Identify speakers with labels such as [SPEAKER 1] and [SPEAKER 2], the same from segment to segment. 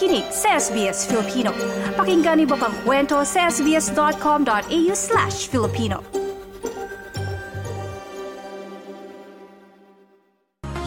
[SPEAKER 1] pakikinig sa SBS Filipino. Pakinggan niyo pang kwento sa sbs.com.au slash Filipino.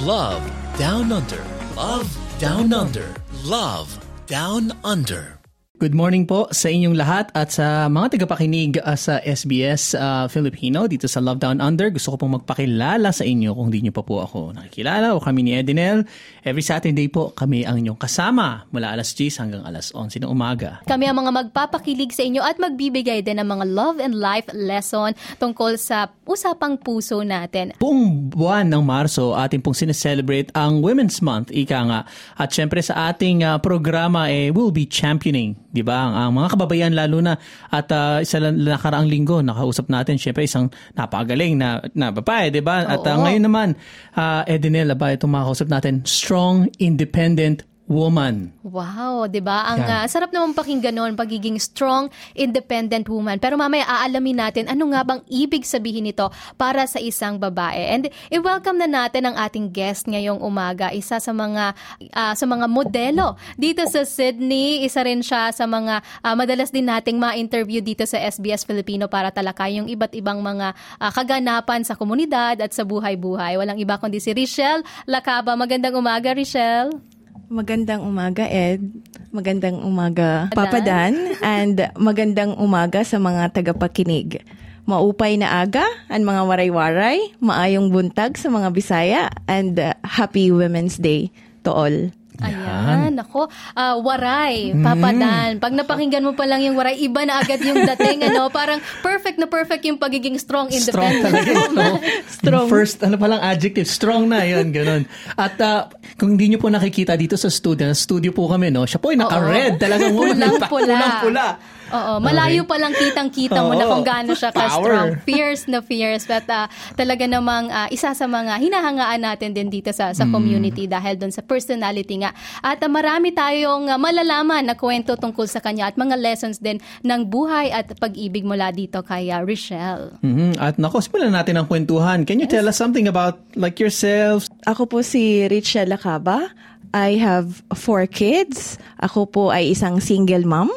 [SPEAKER 2] Love Down Under. Love Down Under. Love Down Under.
[SPEAKER 3] Good morning po sa inyong lahat at sa mga tagapakinig uh, sa SBS uh, Filipino dito sa Love Down Under. Gusto ko pong magpakilala sa inyo kung hindi nyo pa po ako nakikilala o kami ni Edinel. Every Saturday po kami ang inyong kasama mula alas 10 hanggang alas 11 ng umaga.
[SPEAKER 4] Kami ang mga magpapakilig sa inyo at magbibigay din ng mga love and life lesson tungkol sa usapang puso natin.
[SPEAKER 3] Buong buwan ng Marso, ating pong sineselebrate ang Women's Month, ika nga. At syempre sa ating uh, programa, eh, we'll be championing, di ba? Ang, ang mga kababayan lalo na. At uh, isa lang nakaraang linggo, nakausap natin, syempre isang napakagaling na, na babae, di ba? At uh, ngayon naman, uh, Edinel, ba, itong makakausap natin, strong, independent woman.
[SPEAKER 4] Wow, 'di ba? Ang uh, sarap naman pakinggan noon pagiging strong, independent woman. Pero mamaya aalamin natin ano nga bang ibig sabihin nito para sa isang babae. And i-welcome na natin ang ating guest ngayong umaga, isa sa mga uh, sa mga modelo dito sa Sydney. Isa rin siya sa mga uh, madalas din nating ma-interview dito sa SBS Filipino para talakay yung iba't ibang mga uh, kaganapan sa komunidad at sa buhay-buhay. Walang iba kundi si Richelle Lacaba. Magandang umaga, Richelle.
[SPEAKER 5] Magandang umaga, Ed. Magandang umaga. Papa Dan. And magandang umaga sa mga tagapakinig. Maupay na aga ang mga waray-waray, maayong buntag sa mga Bisaya, and uh, Happy Women's Day to all.
[SPEAKER 4] Ayan, ako, ah, waray, papadan. Pag napakinggan mo pa lang yung waray, iba na agad yung dating, ano, parang perfect na perfect yung pagiging strong,
[SPEAKER 3] Strong
[SPEAKER 4] independent.
[SPEAKER 3] talaga. No?
[SPEAKER 5] Strong.
[SPEAKER 3] First, ano palang adjective, strong na, yun, ganun. At uh, kung hindi nyo po nakikita dito sa studio, studio po kami, no? Siya po ay naka-red. Talagang
[SPEAKER 4] Pulang-pula.
[SPEAKER 3] Pulang-pula.
[SPEAKER 4] Oo, malayo pa lang kitang-kita mo na kung gaano siya ka-strong. Fierce na fierce. But ah, talaga namang ah, isa sa mga hinahangaan natin din dito sa,
[SPEAKER 3] Mm.
[SPEAKER 4] sa community dahil doon sa personality nga. At ah, marami tayong ah, malalaman na kwento tungkol sa kanya at mga lessons din ng buhay at pag-ibig mula dito kay ah, Richelle.
[SPEAKER 3] Mhm. At nako, simulan natin ang kwentuhan. Can you tell us something about like yourself?
[SPEAKER 5] Ako po si Richelle Lacaba. I have four kids. Ako po ay isang single mom.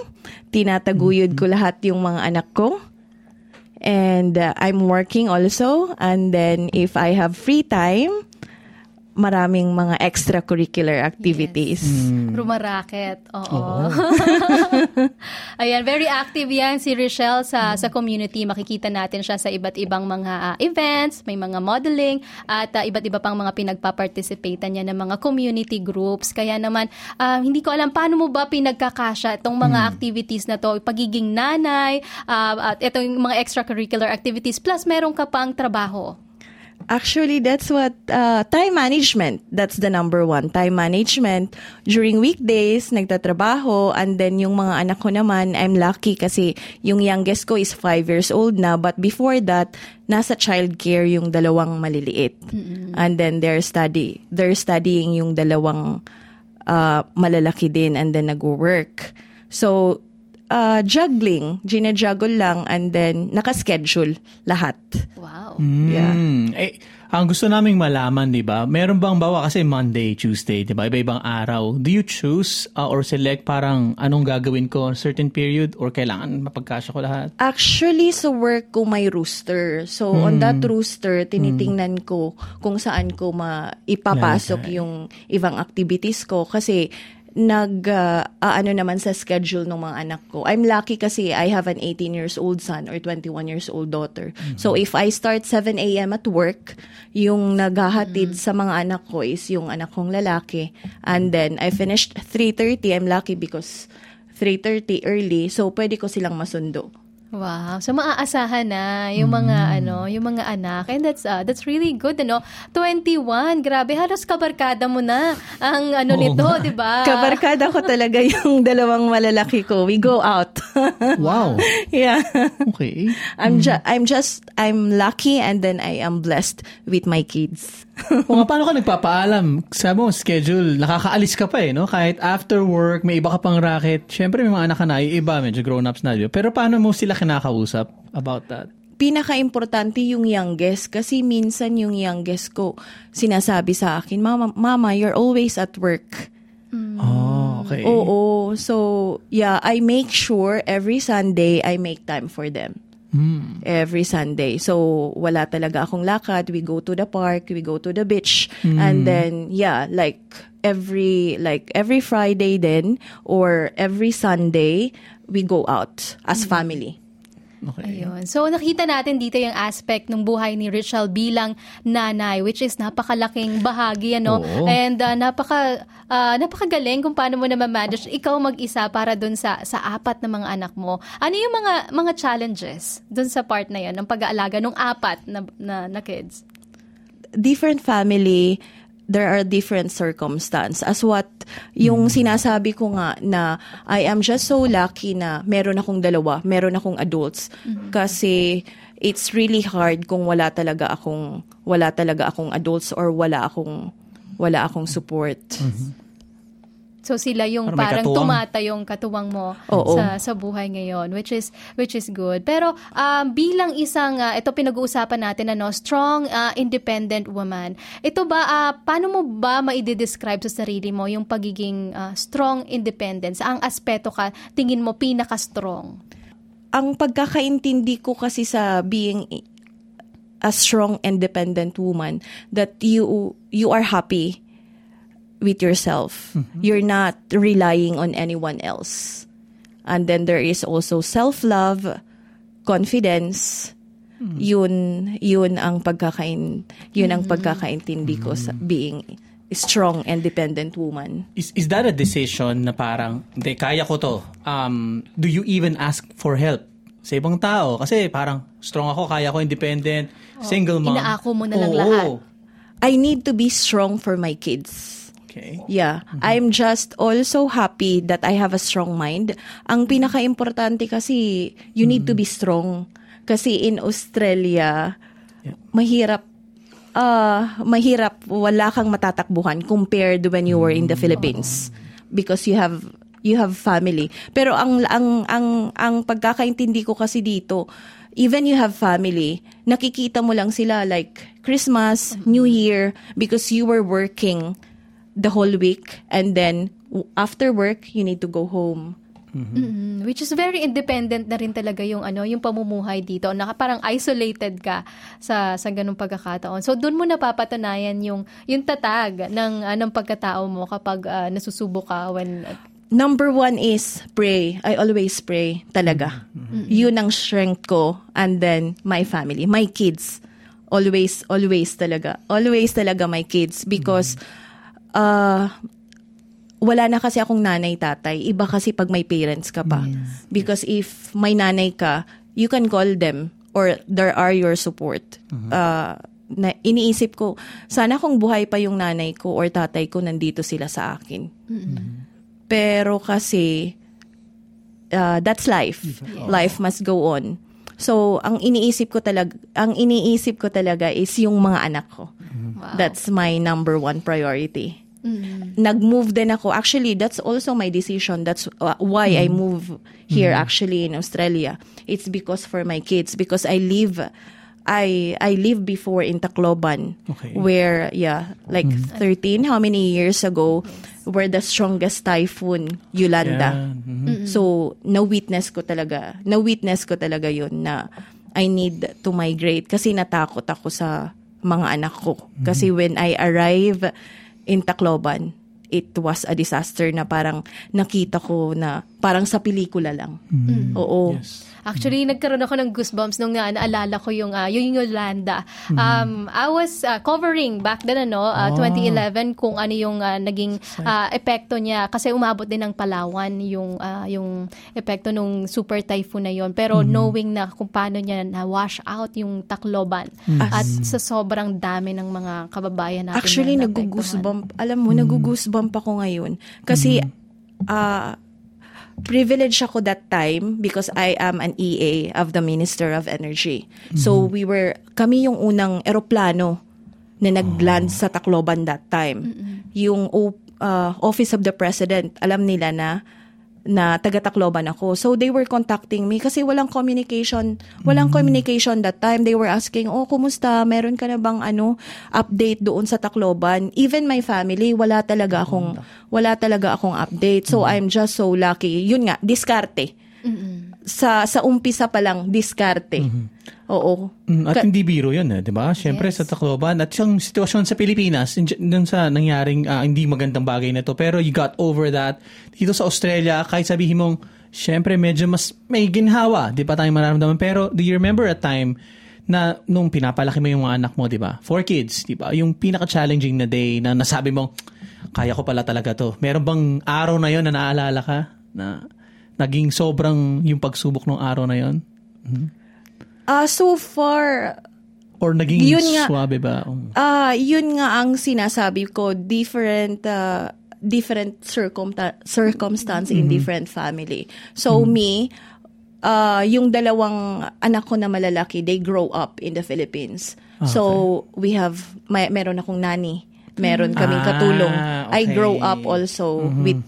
[SPEAKER 5] Tinataguyod ko lahat yung mga anak ko. And uh, I'm working also. And then if I have free time, maraming mga extracurricular activities.
[SPEAKER 4] Rumaraket. Oo. Ayan, very active yan si Rochelle sa sa community. Makikita natin siya sa iba't ibang mga ah, events, may mga modeling at ah, iba't iba pang mga pinagpa-participate niya ng mga community groups. Kaya naman ah, hindi ko alam paano mo ba pinagkakasya itong mga activities na to, pagiging nanay ah, at itong mga extracurricular activities plus meron ka pang trabaho.
[SPEAKER 5] Actually, that's what uh, time management. That's the number one. Time management. During weekdays, nagtatrabaho. And then yung mga anak ko naman, I'm lucky kasi yung youngest ko is five years old na. But before that, nasa childcare yung dalawang maliliit. And then they're study. They're studying yung dalawang uh, malalaki din and then nag-work. So, uh, juggling. Gina-juggle lang and then nakaschedule lahat.
[SPEAKER 4] Wow.
[SPEAKER 5] Yeah.
[SPEAKER 3] Hmm. Eh, ang gusto naming malaman, di ba? Meron bang bawa kasi Monday, Tuesday, di ba? Iba-ibang araw. Do you choose uh, or select parang anong gagawin ko on certain period or kailangan mapagkasya ko lahat?
[SPEAKER 5] Actually, sa work ko may rooster. So, on that rooster, tinitingnan ko kung saan ko maipapasok yung ibang activities ko. Kasi, nag, uh, ano naman sa schedule ng mga anak ko. I'm lucky kasi I have an 18 years old son or 21 years old daughter. So, if I start 7 a.m. at work, yung naghahatid sa mga anak ko is yung anak kong lalaki. And then, I finished 3.30. I'm lucky because 3.30 early. So, pwede ko silang masundo.
[SPEAKER 4] Wow. So maaasahan na yung mga ano, yung mga anak. And that's uh, that's really good ano. 21. Grabe, halos kabarkada mo na ang ano
[SPEAKER 3] Oo
[SPEAKER 4] nito. 'di ba?
[SPEAKER 5] Kabarkada ko talaga yung dalawang malalaki ko. We go out.
[SPEAKER 3] Wow.
[SPEAKER 5] yeah.
[SPEAKER 3] Okay.
[SPEAKER 5] I'm ju- I'm just I'm lucky and then I am blessed with my kids.
[SPEAKER 3] o nga, paano ka nagpapaalam? Sabi mo, schedule, nakakaalis ka pa eh, no? Kahit after work, may iba ka pang racket. Siyempre, may mga anak ka na, yung iba, medyo grown-ups na. Pero paano mo sila kinakausap about that?
[SPEAKER 5] Pinaka-importante yung youngest kasi minsan yung youngest ko sinasabi sa akin, Mama, Mama, you're always at work.
[SPEAKER 3] Oh, Okay.
[SPEAKER 5] Oo. So, yeah, I make sure every Sunday I make time for them. Every Sunday. So, wala talaga akong lakad. We go to the park, we go to the beach. And then, yeah, like every like every Friday then or every Sunday, we go out as family.
[SPEAKER 3] Okay.
[SPEAKER 4] Ayun. So nakita natin dito yung aspect ng buhay ni Richelle bilang nanay which is napakalaking bahagi ano
[SPEAKER 3] Oo.
[SPEAKER 4] and uh, napaka uh, napakagaling kung paano mo na manage ikaw mag-isa para dun sa sa apat na mga anak mo. Ano yung mga mga challenges dun sa part na 'yon ng pag-aalaga ng apat na, na na kids?
[SPEAKER 5] different family, there are different circumstance. As what yung sinasabi ko nga na I am just so lucky na meron akong dalawa, meron akong adults. Kasi it's really hard kung wala talaga akong wala talaga akong adults or wala akong wala akong support.
[SPEAKER 4] So sila yung
[SPEAKER 3] Parang may
[SPEAKER 4] parang
[SPEAKER 3] katuwang.
[SPEAKER 4] tumata yung katuwang mo
[SPEAKER 5] Oo.
[SPEAKER 4] sa sa buhay ngayon which is which is good. Pero um, bilang isang uh, ito pinag-uusapan natin ano, strong uh, independent woman. Ito ba uh, paano mo ba maide-describe sa sarili mo yung pagiging uh, strong independent? Ang aspeto ka tingin mo pinaka-strong?
[SPEAKER 5] ang pagkakaintindi ko kasi sa being a strong independent woman that you you are happy with yourself you're not relying on anyone else and then there is also self-love confidence yun yun ang pagkakain yun ang pagkakaintindi ko sa being a strong independent woman
[SPEAKER 3] Is, is that a decision na parang, hindi, kaya ko to. Um, do you even ask for help sa ibang tao? Kasi parang, strong ako, kaya ko, independent, single mom.
[SPEAKER 4] Inaako mo na lang
[SPEAKER 3] Oo.
[SPEAKER 4] lahat.
[SPEAKER 5] I need to be strong for my kids
[SPEAKER 3] Okay.
[SPEAKER 5] Yeah, I'm just also happy that I have a strong mind. Ang pinaka-importante kasi, you need to be strong. Kasi in Australia, mahirap ah mahirap wala kang matatakbuhan compared when you were in the Philippines. Because you have you have family. Pero ang ang ang ang pagkakaintindi ko kasi dito, even you have family, nakikita mo lang sila like Christmas, New Year because you were working the whole week and then w- after work you need to go home.
[SPEAKER 4] Mm, which is very independent na rin talaga yung ano, yung pamumuhay dito. Naka parang isolated ka sa sa ganung pagkakataon. So doon mo napapatunayan yung yung tatag ng uh, ng pagkatao mo kapag ah, nasusubok ka when
[SPEAKER 5] Number one is pray. I always pray talaga. Yun ang strength ko. And then, my family, my kids. Always, always talaga. Always talaga my kids. Because, uh, wala na kasi akong nanay, tatay. Iba kasi pag may parents ka pa. Because if may nanay ka, you can call them or there are your support. Uh, na, iniisip ko, sana kung buhay pa yung nanay ko or tatay ko, nandito sila sa akin. Pero kasi, uh, that's life. Life must go on. So, ang iniisip ko talaga, ang iniisip ko talaga is yung mga anak ko. That's my number one priority. Nag-move din ako. Actually, that's also my decision. That's uh, why I move here actually in Australia. It's because for my kids because I live I I live before in Tacloban
[SPEAKER 3] Okay.
[SPEAKER 5] where yeah, like 13 how many years ago where the strongest typhoon Yolanda.
[SPEAKER 3] Yeah. Mhm.
[SPEAKER 5] So, na-witness ko talaga. Na-witness ko talaga yun na I need to migrate kasi natakot ako sa mga anak ko. Kasi when I arrive in Tacloban, it was a disaster na parang nakita ko na parang sa pelikula lang. Oo.
[SPEAKER 3] Yes.
[SPEAKER 4] Actually, nagkaroon ako ng goosebumps nung na, naalala ko yung, ah, yung Yolanda. Um, I was ah, covering back then, ano, ah, 2011, kung ano yung ah, naging ah, epekto niya. Kasi umabot din ng Palawan yung, ah, yung epekto nung super typhoon na yon Pero knowing na kung paano niya na-wash out yung Tacloban. At sa sobrang dami ng mga kababayan natin
[SPEAKER 5] Actually,
[SPEAKER 4] na naapektuhan.
[SPEAKER 5] nag-goosebump. Alam mo, nag-goosebump ako ngayon. Kasi, ah, privilege ako that time because I am an EA of the Minister of Energy. So, we were, kami yung unang eroplano na nag-land sa Tacloban that time. Yung o- ah, Office of the President, alam nila na na taga Tacloban ako. So they were contacting me kasi walang communication, walang communication that time. They were asking, "Oh, kumusta? Meron ka na bang ano update doon sa Tacloban?" Even my family, wala talaga akong wala talaga akong update. So I'm just so lucky. Yun nga, diskarte. Sa sa umpisa pa lang diskarte. Oo.
[SPEAKER 3] Mm, at
[SPEAKER 5] Ka-
[SPEAKER 3] hindi biro yun, eh, di ba? Siyempre
[SPEAKER 4] Yes.
[SPEAKER 3] sa Tacloban at yung sitwasyon sa Pilipinas, in- dun sa nangyaring ah, hindi magandang bagay na to, pero you got over that. Dito sa Australia, kahit sabihin mong, siyempre medyo mas may ginhawa, di ba tayong mararamdaman? Pero do you remember a time na nung pinapalaki mo yung mga anak mo, di ba? Four kids, di ba? Yung pinaka-challenging na day na nasabi mo, kaya ko pala talaga to. Meron bang araw na yon na naalala ka? Na naging sobrang yung pagsubok ng araw na yon?
[SPEAKER 5] Ah, so far
[SPEAKER 3] Or naging
[SPEAKER 5] Yun nga.
[SPEAKER 3] swabe ba? Um,
[SPEAKER 5] Ah, yun nga ang sinasabi ko, different uh, different circumta- circumstance in different family. So me, uh, yung dalawang anak ko na malalaki, they grow up in the Philippines. So we have may meron akong nanny, meron kaming
[SPEAKER 3] Ah,
[SPEAKER 5] katulong. I
[SPEAKER 3] okay.
[SPEAKER 5] grow up also with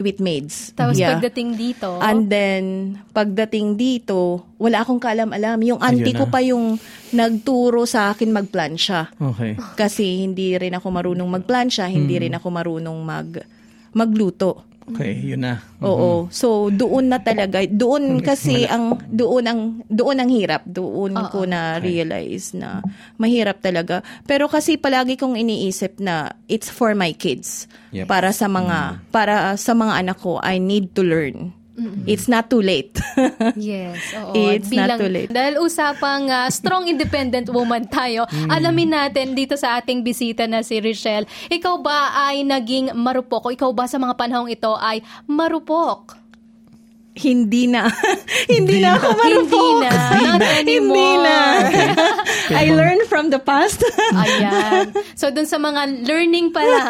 [SPEAKER 5] with maids.
[SPEAKER 4] Tapos
[SPEAKER 5] Yeah.
[SPEAKER 4] pagdating dito,
[SPEAKER 5] And then, pagdating dito, wala akong kaalam-alam. Yung auntie ko pa yung nagturo sa akin magplansya.
[SPEAKER 3] okay.
[SPEAKER 5] Kasi hindi rin ako marunong magplansya, hindi rin ako marunong mag magluto.
[SPEAKER 3] Okay, yun na.
[SPEAKER 5] Oo. So doon na talaga, doon kasi ang doon ang doon ang hirap, doon ko na realize na mahirap talaga. Pero kasi palagi kong iniisip na it's for my kids.
[SPEAKER 3] Yep.
[SPEAKER 5] Para sa mga para sa mga anak ko, I need to learn. It's not too late.
[SPEAKER 4] Yes, oo.
[SPEAKER 5] It's
[SPEAKER 4] Bilang,
[SPEAKER 5] not too late.
[SPEAKER 4] Dahil usapang ah, strong independent woman tayo,
[SPEAKER 5] Mm.
[SPEAKER 4] alamin natin dito sa ating bisita na si Richelle, ikaw ba ay naging marupok o ikaw ba sa mga panahong ito ay marupok?
[SPEAKER 5] Hindi na. hindi na ako marupok.
[SPEAKER 4] Hindi na. Not anymore.
[SPEAKER 5] Hindi na. I learned from the past.
[SPEAKER 4] Ayan. So, dun sa mga learning pa lang,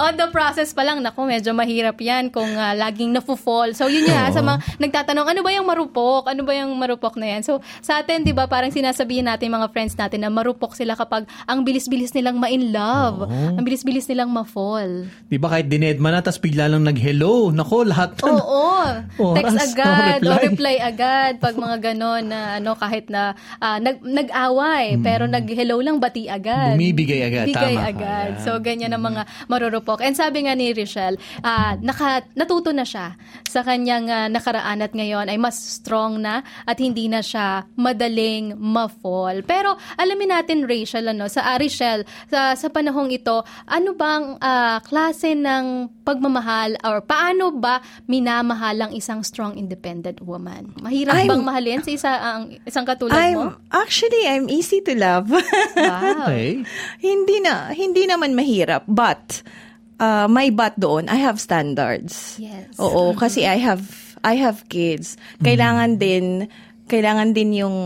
[SPEAKER 4] on the process pa lang, naku, medyo mahirap yan kung ah, laging nafu-fall. So, yun nga, sa mga nagtatanong, ano ba yung marupok? Ano ba yung marupok na yan? So, sa atin, di ba, parang sinasabihin natin mga friends natin na marupok sila kapag ang bilis-bilis nilang ma-in love. Ang bilis-bilis nilang ma-fall.
[SPEAKER 3] Di ba kahit dinedma na, tapos bigla lang nag-hello. Nako, lahat na.
[SPEAKER 4] Oo. Text
[SPEAKER 3] Oras,
[SPEAKER 4] agad
[SPEAKER 3] no
[SPEAKER 4] o
[SPEAKER 3] reply.
[SPEAKER 4] reply agad pag mga ganon na ano kahit na ah, nag nag-away pero nag-hello lang bati agad.
[SPEAKER 3] Hmm. Bumibigay agad,
[SPEAKER 4] Bigay
[SPEAKER 3] tama.
[SPEAKER 4] agad.
[SPEAKER 3] Ayan.
[SPEAKER 4] So ganyan ang mga marurupok. And sabi nga ni Richelle, ah, naka, natuto na siya sa kanyang ah, nakaraan at ngayon ay mas strong na at hindi na siya madaling ma-fall. Pero alamin natin Rachel ano sa ah, Richelle sa sa panahong ito, ano bang ah, klase ng pagmamahal or paano ba minamahal ang isang strong independent woman? Mahirap
[SPEAKER 5] I'm-
[SPEAKER 4] bang mahalin sa isa ang isang katulad mo?
[SPEAKER 5] I'm actually I'm easy to love.
[SPEAKER 4] Wow.
[SPEAKER 3] Okay.
[SPEAKER 5] hindi na hindi naman mahirap but uh, my but doon I have standards.
[SPEAKER 4] Yes.
[SPEAKER 5] Oo, kasi I have I have kids. Kailangan din kailangan din yung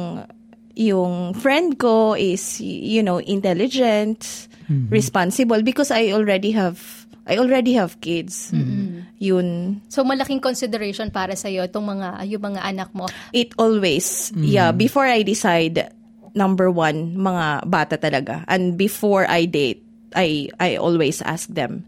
[SPEAKER 5] yung friend ko is you know intelligent, responsible because I already have I already have kids. Yun.
[SPEAKER 4] So malaking consideration para sa iyo itong mga yung mga anak mo.
[SPEAKER 5] it always yeah before I decide number one mga bata talaga. And before I date I I always ask them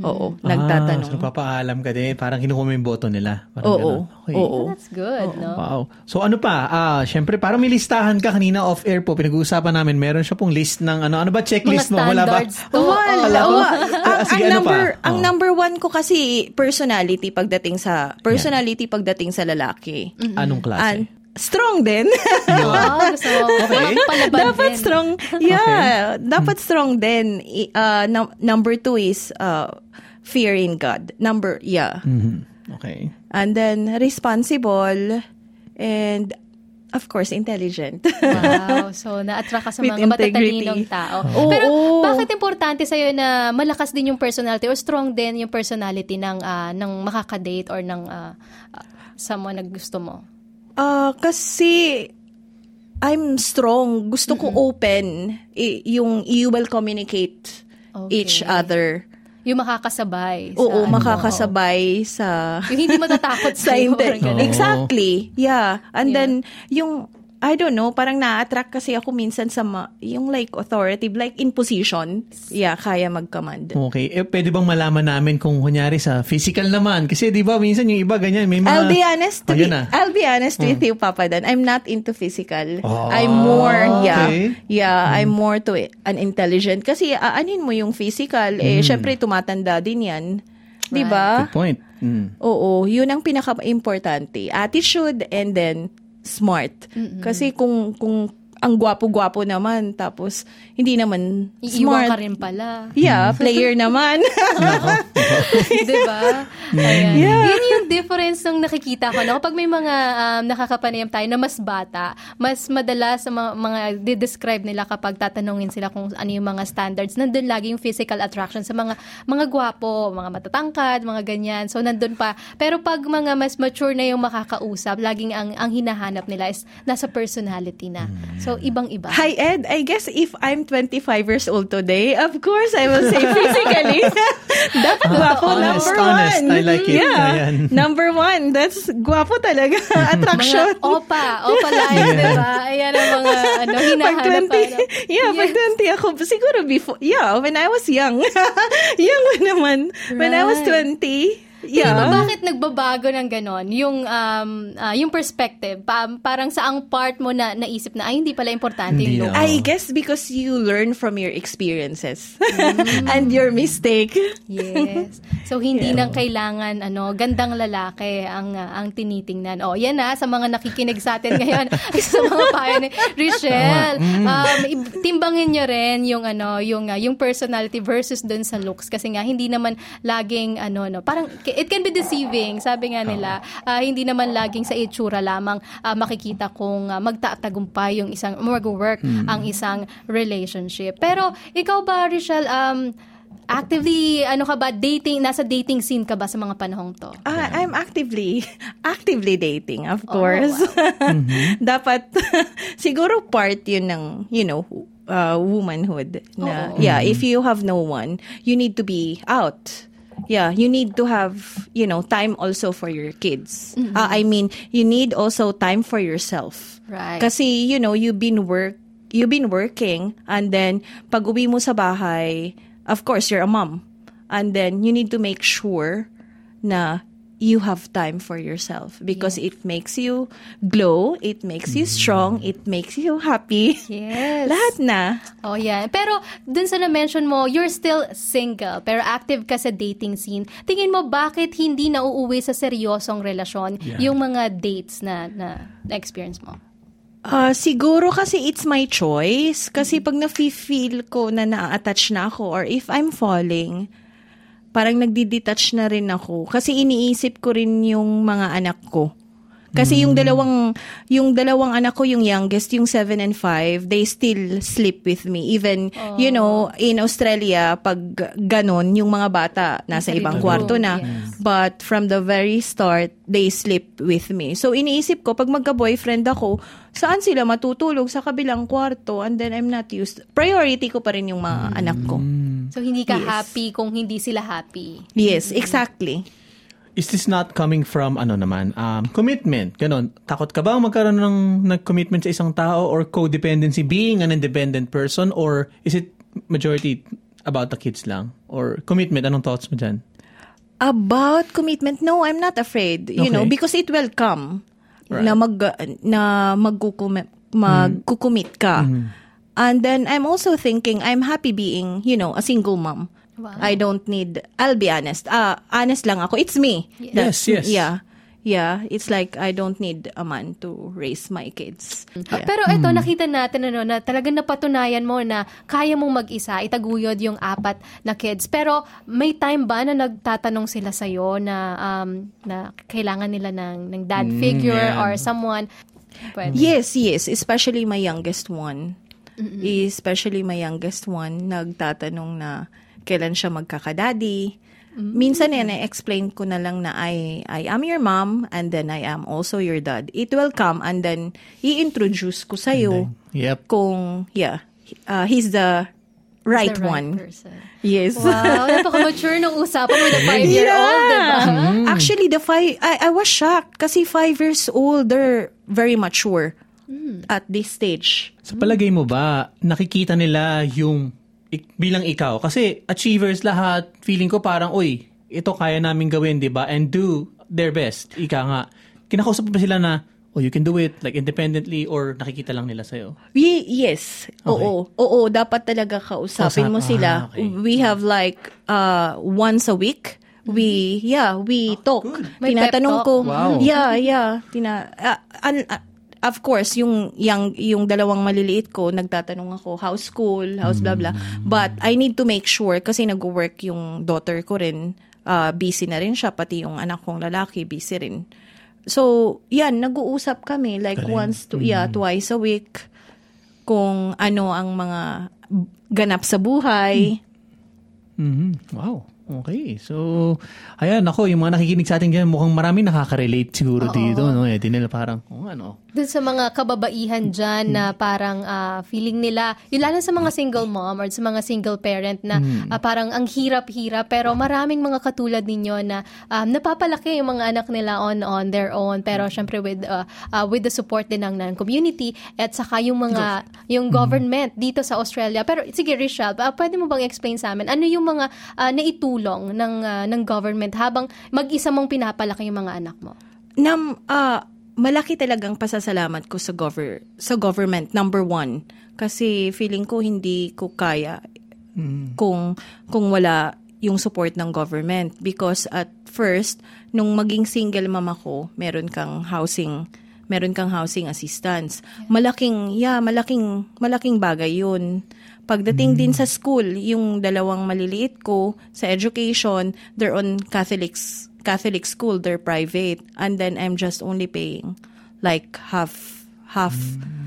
[SPEAKER 5] oo
[SPEAKER 3] Ah,
[SPEAKER 5] nagtatanong
[SPEAKER 3] so papaalam ka din. Parang kinukuha mo yung boto nila. Parang
[SPEAKER 5] oo.
[SPEAKER 3] Okay.
[SPEAKER 5] oo
[SPEAKER 4] That's good, no?
[SPEAKER 3] Wow. So ano pa? Ah, syempre parang may listahan ka kanina off air po. Pinag-uusapan namin. Meron siya pong list ng ano ano ba checklist
[SPEAKER 4] Mga
[SPEAKER 3] mo? Wala ba?
[SPEAKER 4] to.
[SPEAKER 5] Wala,
[SPEAKER 3] Wala ko.
[SPEAKER 5] wala. ang,
[SPEAKER 3] Ah, sige,
[SPEAKER 5] ang
[SPEAKER 3] ano
[SPEAKER 5] number
[SPEAKER 3] pa?
[SPEAKER 5] ang
[SPEAKER 3] Oh.
[SPEAKER 5] number one ko kasi personality pagdating sa personality pagdating sa lalaki
[SPEAKER 3] Anong klase?
[SPEAKER 5] and strong din
[SPEAKER 4] Oh, gusto mo
[SPEAKER 3] Okay.
[SPEAKER 5] dapat
[SPEAKER 4] din.
[SPEAKER 5] strong yeah dapat strong din I- uh, num- number two is uh, fear in God number yeah
[SPEAKER 3] Mhm. Okay.
[SPEAKER 5] and then responsible and of course intelligent
[SPEAKER 4] Wow. So, na-attract ka sa mga matatalinong tao.
[SPEAKER 5] Oo.
[SPEAKER 4] Pero, bakit importante sa'yo na malakas din yung personality or strong din yung personality ng, ah, ng makakadate or ng ah, someone na gusto mo?
[SPEAKER 5] Ah, kasi I'm strong. Gusto ko open. I- yung you will communicate
[SPEAKER 4] Okay.
[SPEAKER 5] each other.
[SPEAKER 4] Yung makakasabay. sa
[SPEAKER 5] Oo,
[SPEAKER 4] ano mo.
[SPEAKER 5] makakasabay sa
[SPEAKER 4] Yung hindi matatakot
[SPEAKER 5] sa. Exactly. Yeah. And
[SPEAKER 4] Yeah.
[SPEAKER 5] then yung I don't know, parang na-attract kasi ako minsan sa ma- yung like authoritative, like in position. Yeah, kaya mag-command.
[SPEAKER 3] Okay. Eh, pwede bang malaman namin kung kunyari sa physical naman? Kasi di ba minsan yung iba ganyan, may mga...
[SPEAKER 5] I'll be honest to
[SPEAKER 3] Oh,
[SPEAKER 5] be,
[SPEAKER 3] na.
[SPEAKER 5] I'll be honest with you, Papa Dan. I'm not into physical.
[SPEAKER 3] Oh,
[SPEAKER 5] I'm more, yeah.
[SPEAKER 3] okay.
[SPEAKER 5] Yeah, I'm more to an intelligent. Kasi aanin mo yung physical, eh,
[SPEAKER 3] Hmm.
[SPEAKER 5] syempre tumatanda din yan. Di ba?
[SPEAKER 3] Good point. Mm.
[SPEAKER 5] Oo, yun ang pinaka-importante. Attitude and then smart. Kasi kung kung ang gwapo-gwapo naman tapos hindi naman
[SPEAKER 4] Iiwan
[SPEAKER 5] smart.
[SPEAKER 4] ka rin pala.
[SPEAKER 5] Yeah, player naman.
[SPEAKER 4] Di ba? Ayan. Yun yung difference ng nakikita ko. No? Kapag may mga um, nakakapanayam tayo na mas bata, mas madalas sa mga, mga describe nila kapag tatanungin sila kung ano yung mga standards. Nandun lagi yung physical attraction sa mga mga gwapo, mga matatangkad, mga ganyan. So, nandun pa. Pero pag mga mas mature na yung makakausap, laging ang, ang hinahanap nila is nasa personality na. So, ibang-iba.
[SPEAKER 5] Hi Ed, I guess if I'm 25 years old today, of course I will say physically. Dapat gwapo
[SPEAKER 3] Honest,
[SPEAKER 5] number
[SPEAKER 3] honest.
[SPEAKER 5] one.
[SPEAKER 3] I like it.
[SPEAKER 5] Yeah,
[SPEAKER 3] Ayan.
[SPEAKER 5] number one. That's gwapo talaga. Attraction.
[SPEAKER 4] Mga opa, opa life, di ba? Ayan ang mga ano,
[SPEAKER 5] pag
[SPEAKER 4] hinahanap
[SPEAKER 5] 20,
[SPEAKER 4] pa.
[SPEAKER 5] yeah, pag 20 ako, siguro before, yeah, when I was young. young naman. When I was
[SPEAKER 4] Right.
[SPEAKER 5] 20,
[SPEAKER 4] Yeah.
[SPEAKER 5] yeah.
[SPEAKER 4] bakit nagbabago ng ganon? Yung, um, ah, yung perspective, pa- parang sa ang part mo na naisip na, ay, hindi pala importante
[SPEAKER 3] Hindi
[SPEAKER 4] yung look.
[SPEAKER 3] na.
[SPEAKER 5] I guess because you learn from your experiences and your mistake.
[SPEAKER 4] Yes. So hindi nang kailangan ano, gandang lalaki ang ah, ang tinitingnan. Oh, yan na sa mga nakikinig sa atin ngayon, sa mga payo ni Richelle. Um, i- timbangin niyo rin yung ano, yung ah, yung personality versus dun sa looks kasi nga hindi naman laging ano no, parang it can be deceiving. Sabi nga nila, ah, hindi naman laging sa itsura lamang ah, makikita kung ah, magtatagumpay yung isang mag-work ang isang relationship. Pero ikaw ba, Richelle, um, actively, ano ka ba, dating, nasa dating scene ka ba sa mga panahong to?
[SPEAKER 5] Ah, I'm actively actively dating, of course. Dapat siguro part 'yun ng, you know, uh, womanhood na yeah, if you have no one, you need to be out. Yeah, you need to have, you know, time also for your kids. Ah, I mean, you need also time for yourself.
[SPEAKER 4] Right.
[SPEAKER 5] Kasi, you know, you've been work you've been working and then pag uwi mo sa bahay, of course, you're a mom. And then you need to make sure na you have time for yourself because it makes you glow, it makes you strong, it makes you happy.
[SPEAKER 4] Yes.
[SPEAKER 5] Lahat na.
[SPEAKER 4] Oh, yeah. Pero dun sa na-mention mo, you're still single, pero active ka sa dating scene. Tingin mo, bakit hindi nauuwi sa seryosong relasyon yung mga dates na, na, na-experience mo?
[SPEAKER 5] Ah, siguro kasi it's my choice. Kasi pag nafe-feel ko na na-attach na ako or if I'm falling, parang nagdi-detach na rin ako. Kasi iniisip ko rin yung mga anak ko. Kasi yung dalawang yung dalawang anak ko, yung youngest, yung 7 and 5, they still sleep with me. Even, you know, in Australia, pag ganon, yung mga bata nasa ibang
[SPEAKER 4] Sarili
[SPEAKER 5] kwarto
[SPEAKER 4] room,
[SPEAKER 5] na.
[SPEAKER 4] yes.
[SPEAKER 5] But from the very start, they sleep with me. So iniisip ko, pag magka-boyfriend ako, saan sila matutulog? Sa kabilang kwarto. And then I'm not used. Priority ko pa rin yung mga anak ko.
[SPEAKER 4] So, hindi ka
[SPEAKER 5] Yes.
[SPEAKER 4] happy kung hindi sila happy.
[SPEAKER 5] Yes, exactly.
[SPEAKER 3] Is this not coming from ano naman, um, commitment? Ganon. Takot ka ba magkaroon ng nag-commitment sa isang tao or codependency being an independent person or is it majority about the kids lang? Or commitment, anong thoughts mo dyan?
[SPEAKER 5] About commitment, no, I'm not afraid. You know,
[SPEAKER 3] Okay.
[SPEAKER 5] because it will come
[SPEAKER 3] Right.
[SPEAKER 5] na mag na magkukumit magkukumit ka. And then I'm also thinking I'm happy being, you know, a single mom.
[SPEAKER 4] Wow.
[SPEAKER 5] I don't need I'll be honest. Ah, honest lang ako. It's me.
[SPEAKER 3] Yes, yes.
[SPEAKER 5] Yeah. Yeah, it's like I don't need a man to raise my kids. Yeah.
[SPEAKER 4] Pero ito, nakita natin ano, na talagang napatunayan mo na kaya mong mag-isa, itaguyod yung apat na kids. Pero may time ba na nagtatanong sila sa'yo na, um, na kailangan nila ng, ng dad figure
[SPEAKER 3] yan.
[SPEAKER 4] or someone? Pwede.
[SPEAKER 5] Yes, yes, especially my youngest one. Especially my youngest one, nagtatanong na kailan siya magkakadadi. Minsan yan, I-explain ko na lang na I, I am your mom and then I am also your dad. It will come and then i-introduce ko sa'yo
[SPEAKER 3] Yep.
[SPEAKER 5] kung, yeah, uh, he's the right,
[SPEAKER 4] The right
[SPEAKER 5] one.
[SPEAKER 4] person.
[SPEAKER 5] Yes.
[SPEAKER 4] Wow, napaka-mature ng usapan with a five-year-old, diba?
[SPEAKER 5] Actually, the five, I, I was shocked kasi five years old, they're very mature. At this stage.
[SPEAKER 3] Sa palagay mo ba, nakikita nila yung ik- bilang ikaw? Kasi achievers lahat, feeling ko parang, uy, ito kaya namin gawin, di ba? And do their best. Ika nga. Kinakausap ba sila na, oh, you can do it, like independently, or nakikita lang nila sa'yo?
[SPEAKER 5] We, yes. Oo. Oo, dapat talaga kausapin
[SPEAKER 3] Kausap-
[SPEAKER 5] mo sila.
[SPEAKER 3] ah, okay.
[SPEAKER 5] We have like uh once a week. We yeah, we talk.
[SPEAKER 4] May
[SPEAKER 5] Tinatanong
[SPEAKER 4] pep
[SPEAKER 5] ko.
[SPEAKER 4] talk.
[SPEAKER 3] Wow.
[SPEAKER 5] Yeah, yeah. Tina ah, an- ah, of course, yung yung yung dalawang maliliit ko, nagtatanong ako, how's school, how's blah blah. But I need to make sure kasi nag-work yung daughter ko rin. ah, busy na rin siya, pati yung anak kong lalaki, busy rin. So, yan, nag-uusap kami like
[SPEAKER 3] Galing.
[SPEAKER 5] once to, yeah, twice a week kung ano ang mga ganap sa buhay.
[SPEAKER 3] Mhm. Wow. Okay. So, ayan, ako, yung mga nakikinig sa atin dyan, mukhang marami nakaka-relate siguro dito, no? Eh, nila parang, oh, ano,
[SPEAKER 4] Dun sa mga kababaihan dyan na parang ah, feeling nila, yun lalo sa mga single mom or sa mga single parent na ah, parang ang hirap-hirap pero maraming mga katulad ninyo na um, napapalaki yung mga anak nila on on their own pero syempre with ah, ah, with the support din ng, ng community at saka yung mga yung government dito sa Australia. Pero sige Rishab, ah, pwede mo bang explain sa amin ano yung mga ah, naitulong ng ah, ng government habang mag-isa mong pinapalaki yung mga anak mo?
[SPEAKER 5] Nam, ah, malaki talagang pasasalamat ko sa gover sa government number one. Kasi feeling ko hindi ko kaya kung kung wala yung support ng government. Because at first nung maging single mom ako meron kang housing meron kang housing assistance. Malaking yeah malaking malaking bagay yun pagdating din sa school yung dalawang maliliit ko sa education they're on Catholics Catholic school they're private. And then I'm just only paying like half half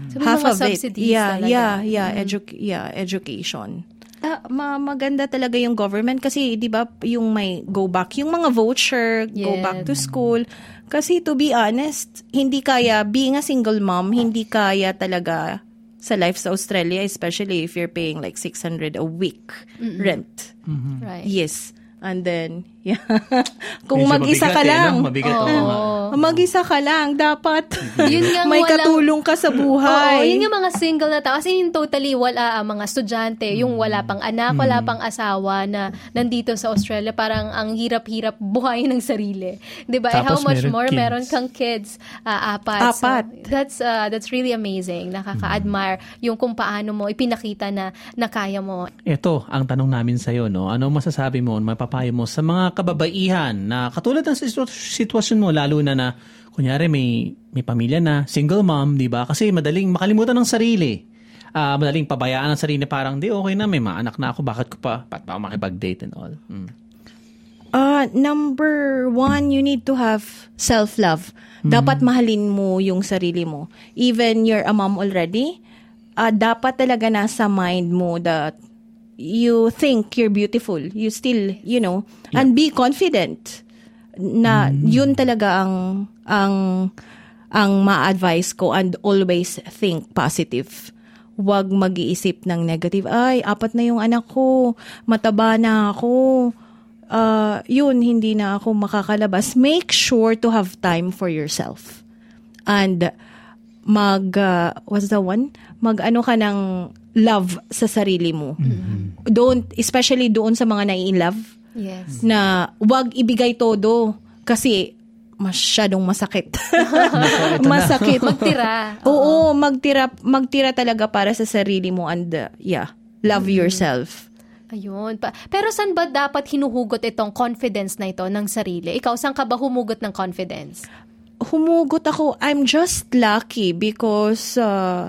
[SPEAKER 4] So, may
[SPEAKER 5] half of it.
[SPEAKER 4] subsidies
[SPEAKER 5] yeah
[SPEAKER 4] talaga.
[SPEAKER 5] yeah yeah edu- yeah education. Ah, ma- maganda talaga yung government kasi 'di ba yung may go back yung mga voucher go
[SPEAKER 4] Yes.
[SPEAKER 5] back to school. Kasi to be honest hindi kaya being a single mom hindi kaya talaga sa life sa Australia especially if you're paying like 600 a week rent. Mm-hmm.
[SPEAKER 4] Right.
[SPEAKER 5] yes. And then yeah kung
[SPEAKER 3] medyo
[SPEAKER 5] mag-isa ka
[SPEAKER 3] mabigat eh,
[SPEAKER 5] lang
[SPEAKER 3] no? Mabigat, oo nga.
[SPEAKER 5] mag-isa ka lang dapat
[SPEAKER 4] Yun nga
[SPEAKER 5] may
[SPEAKER 4] walang-
[SPEAKER 5] katulong ka sa
[SPEAKER 4] Oo,
[SPEAKER 5] buhay
[SPEAKER 4] yun yung mga single na tao. Kasi yung totally wala ang mga estudyante, yung wala pang anak, wala pang asawa na nandito sa Australia. Parang ang hirap-hirap buhayin ng sarili. Di ba? Eh, how much
[SPEAKER 3] meron
[SPEAKER 4] more
[SPEAKER 3] kids.
[SPEAKER 4] meron kang kids? Ah, apat. So,
[SPEAKER 5] Apat.
[SPEAKER 4] that's, uh, that's really amazing. Nakaka-admire yung kung paano mo ipinakita na, na kaya mo.
[SPEAKER 3] Ito ang tanong namin sa iyo, no? Ano masasabi mo, mapapayo mo sa mga kababaihan na katulad ng sitwasyon mo lalo na na kunyari may may pamilya na, single mom, 'di ba? Kasi madaling makalimutan ng sarili. Ah, madaling pabayaan ng sarili parang di okay na may mga anak na ako, bakit ko pa bakit pa ako makipag-date and all. Mm.
[SPEAKER 5] Uh, number one, you need to have self-love. Dapat mahalin mo yung sarili mo. Even you're a mom already, uh, dapat talaga nasa mind mo that you think you're beautiful. You still, you know, and be confident na yun talaga ang ang ang ma-advise ko and always think positive. Huwag mag-iisip ng negative. Ay, apat na yung anak ko. Mataba na ako. Uh, yun, hindi na ako makakalabas. Make sure to have time for yourself. And mag, uh, what's the one? Mag ano ka ng love sa sarili mo. Don't, especially doon sa mga nai-love
[SPEAKER 4] Yes.
[SPEAKER 5] na wag ibigay todo kasi masyadong masakit. masakit.
[SPEAKER 4] Magtira.
[SPEAKER 5] Oo, magtira magtira talaga para sa sarili mo and uh, yeah, love yourself.
[SPEAKER 4] Ayun. Pa- Pero saan ba dapat hinuhugot itong confidence na ito ng sarili? Ikaw, saan ka ba humugot ng confidence?
[SPEAKER 5] Humugot ako. I'm just lucky because uh,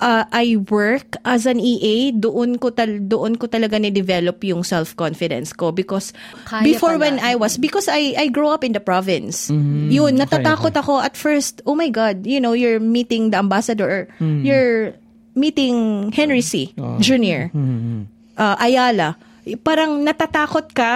[SPEAKER 5] uh, I work as an EA. Doon ko tal doon ko talaga ni develop yung self-confidence ko because
[SPEAKER 4] Kaya
[SPEAKER 5] before
[SPEAKER 4] pala.
[SPEAKER 5] when I was because I I grew up in the province. Yun, natatakot ako at first. Oh my god, you know, you're meeting the ambassador. You're meeting Henry C. Jr. uh, Ayala, parang natatakot ka.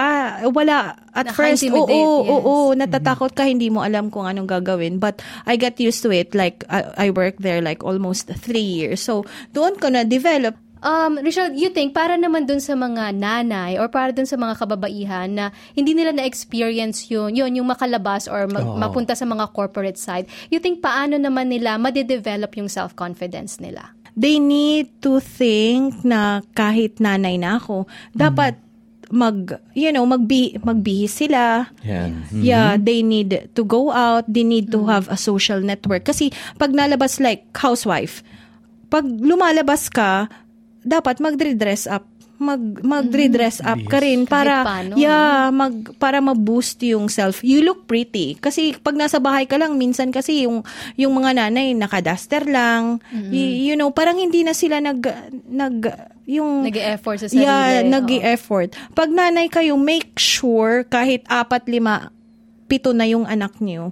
[SPEAKER 5] Wala, at first, oo, oo,
[SPEAKER 4] yes.
[SPEAKER 5] oo, natatakot ka, hindi mo alam kung anong gagawin. But I got used to it. Like, I, I worked there like almost three years. So, doon ko na-develop
[SPEAKER 4] Um, Rachel, you think para naman dun sa mga nanay or para dun sa mga kababaihan na hindi nila na-experience yun, yun yung makalabas or mag-
[SPEAKER 3] Oo.
[SPEAKER 4] mapunta sa mga corporate side, you think paano naman nila madedevelop yung self-confidence nila?
[SPEAKER 5] They need to think na kahit nanay na ako, dapat mag, you know, magbi, magbihis sila.
[SPEAKER 3] Yan.
[SPEAKER 5] Yeah, they need to go out. They need to have a social network. Kasi pag nalabas like housewife, pag lumalabas ka, dapat magdre-dress up. Mag magdre-dress up ka rin para
[SPEAKER 4] paano.
[SPEAKER 5] yeah, mag para ma-boost yung self. You look pretty. Kasi pag nasa bahay ka lang, minsan kasi yung yung mga nanay naka-duster lang. Y- you know, parang hindi na sila nag nag yung
[SPEAKER 4] Nag-e-effort sa sarili.
[SPEAKER 5] Yeah, nag-effort. Pag nanay kayo, make sure kahit apat, lima, pito na yung anak niyo,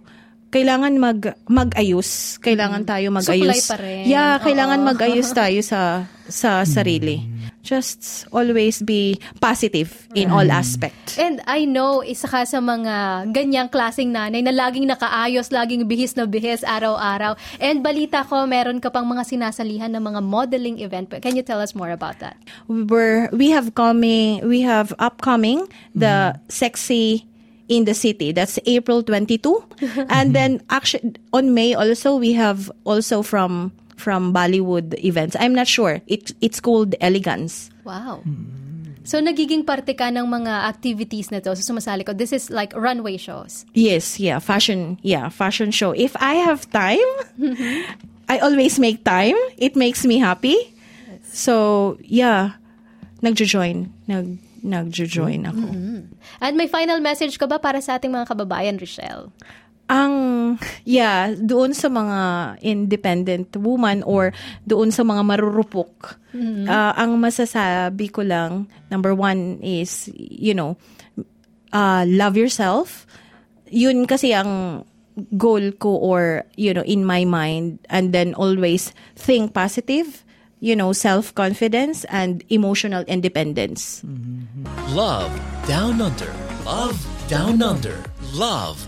[SPEAKER 5] kailangan mag mag-ayos. Kailangan tayo mag-ayos.
[SPEAKER 4] Mm. Suklay pa rin.
[SPEAKER 5] Yeah, kailangan
[SPEAKER 4] Oo.
[SPEAKER 5] mag-ayos tayo sa sa sarili. Just always be positive in all aspect.
[SPEAKER 4] And I know, isa ka sa mga ganyang klaseng nanay na laging nakaayos, laging bihis na bihis araw-araw. And balita ko, meron ka pang mga sinasalihan ng mga modeling event. Can you tell us more about that?
[SPEAKER 5] We're, we have coming, we have upcoming the sexy in the city. That's April 22. and then actually on May also we have also from from Bollywood events. I'm not sure. It it's called Elegance.
[SPEAKER 4] Wow. So, nagiging parte ka ng mga activities na to. So, sumasali ko. This is like runway shows.
[SPEAKER 5] Yes, yeah, fashion, yeah, fashion show. If I have time, I always make time. It makes me happy. So, yeah, nagjo-join. Nag nagjo-join ako.
[SPEAKER 4] At may final message ka ba para sa ating mga kababayan, Rochelle?
[SPEAKER 5] Ang, yeah, doon sa mga independent woman or doon sa mga marurupok, ah, ang masasabi ko lang, number one is, you know, uh, love yourself. Yun kasi ang goal ko or, you know, in my mind. And then always think positive, you know, self-confidence and emotional independence.
[SPEAKER 2] Love Down Under. Love Down Under. Love